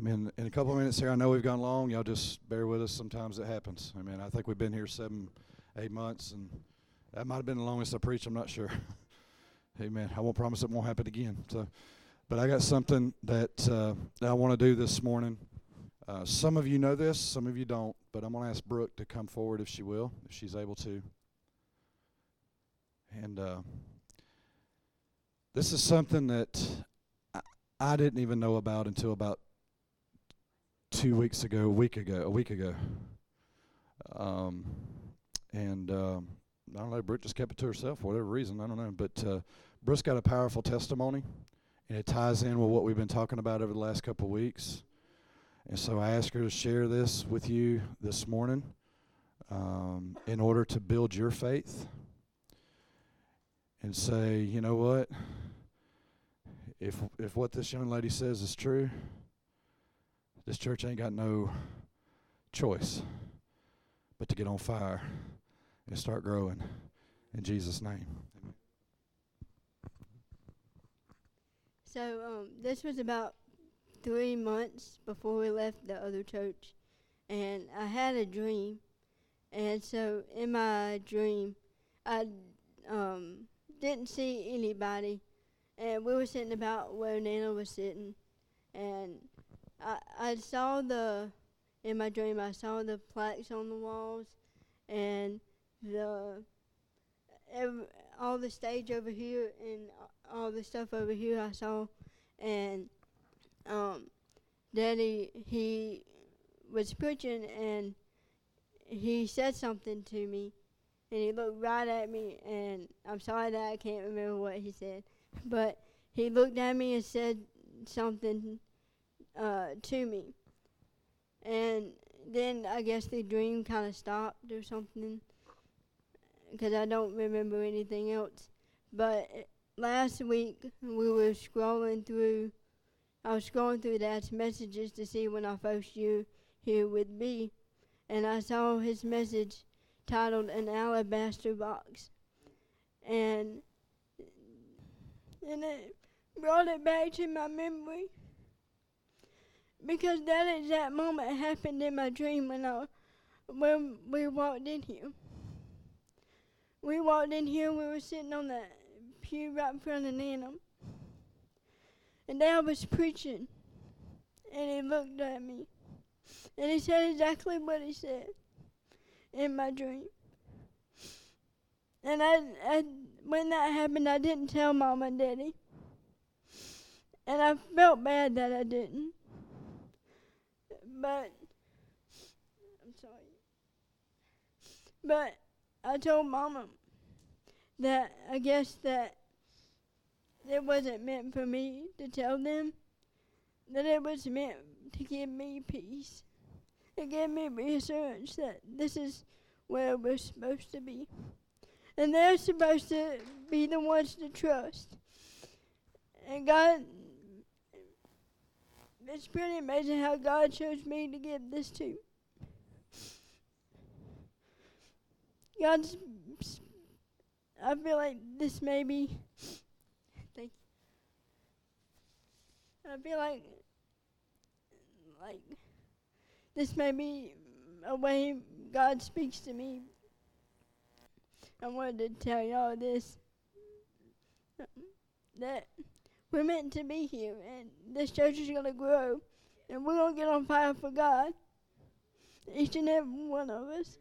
Amen. In a couple of minutes here, I know we've gone long. Y'all just bear with us. Sometimes it happens. Amen. I think we've been here seven, eight months, and that might have been the longest I preached. I'm not sure. Amen. I won't promise it won't happen again. So, but I got something that, uh, that I want to do this morning. Uh, some of you know this, some of you don't. But I'm going to ask Brooke to come forward if she will, if she's able to. And uh, this is something that I, I didn't even know about until about two weeks ago, a week ago, a week ago. Um, and um, I don't know, Brooke just kept it to herself for whatever reason. I don't know. But uh, Brooke's got a powerful testimony, and it ties in with what we've been talking about over the last couple of weeks. And so I asked her to share this with you this morning um, in order to build your faith and say, you know what? If if what this young lady says is true, this church ain't got no choice but to get on fire and start growing in Jesus' name. Amen. So um, this was about three months before we left the other church, and I had a dream, and so in my dream, I um, didn't see anybody, and we were sitting about where Nana was sitting, and I I saw the in my dream I saw the plaques on the walls, and the all the stage over here and all the stuff over here I saw, and um, Daddy he was preaching and he said something to me, and he looked right at me, and I'm sorry that I can't remember what he said, but he looked at me and said something uh, to me, and then I guess the dream kind of stopped or something, because I don't remember anything else. But last week we were scrolling through I was scrolling through Dad's messages to see when I first you here would be, and I saw his message titled "An Alabaster Box," and and it brought it back to my memory because that exact moment happened in my dream when I when we walked in here. We walked in here. We were sitting on that pew right in front of Nana. And Dad was preaching, and he looked at me, and he said exactly what he said in my dream. And I, I, when that happened, I didn't tell Mom and Daddy, and I felt bad that I didn't. But I'm sorry. But I told Mama that I guess that it wasn't meant for me to tell them, that it was meant to give me peace. It gave me reassurance that this is where we're supposed to be. And they're supposed to be the ones to trust. And God, it's pretty amazing how God chose me to give this to. God's, I feel like this may be I feel like like this may be a way God speaks to me. I wanted to tell y'all this that we're meant to be here and this church is gonna grow and we're gonna get on fire for God. Each and every one of us.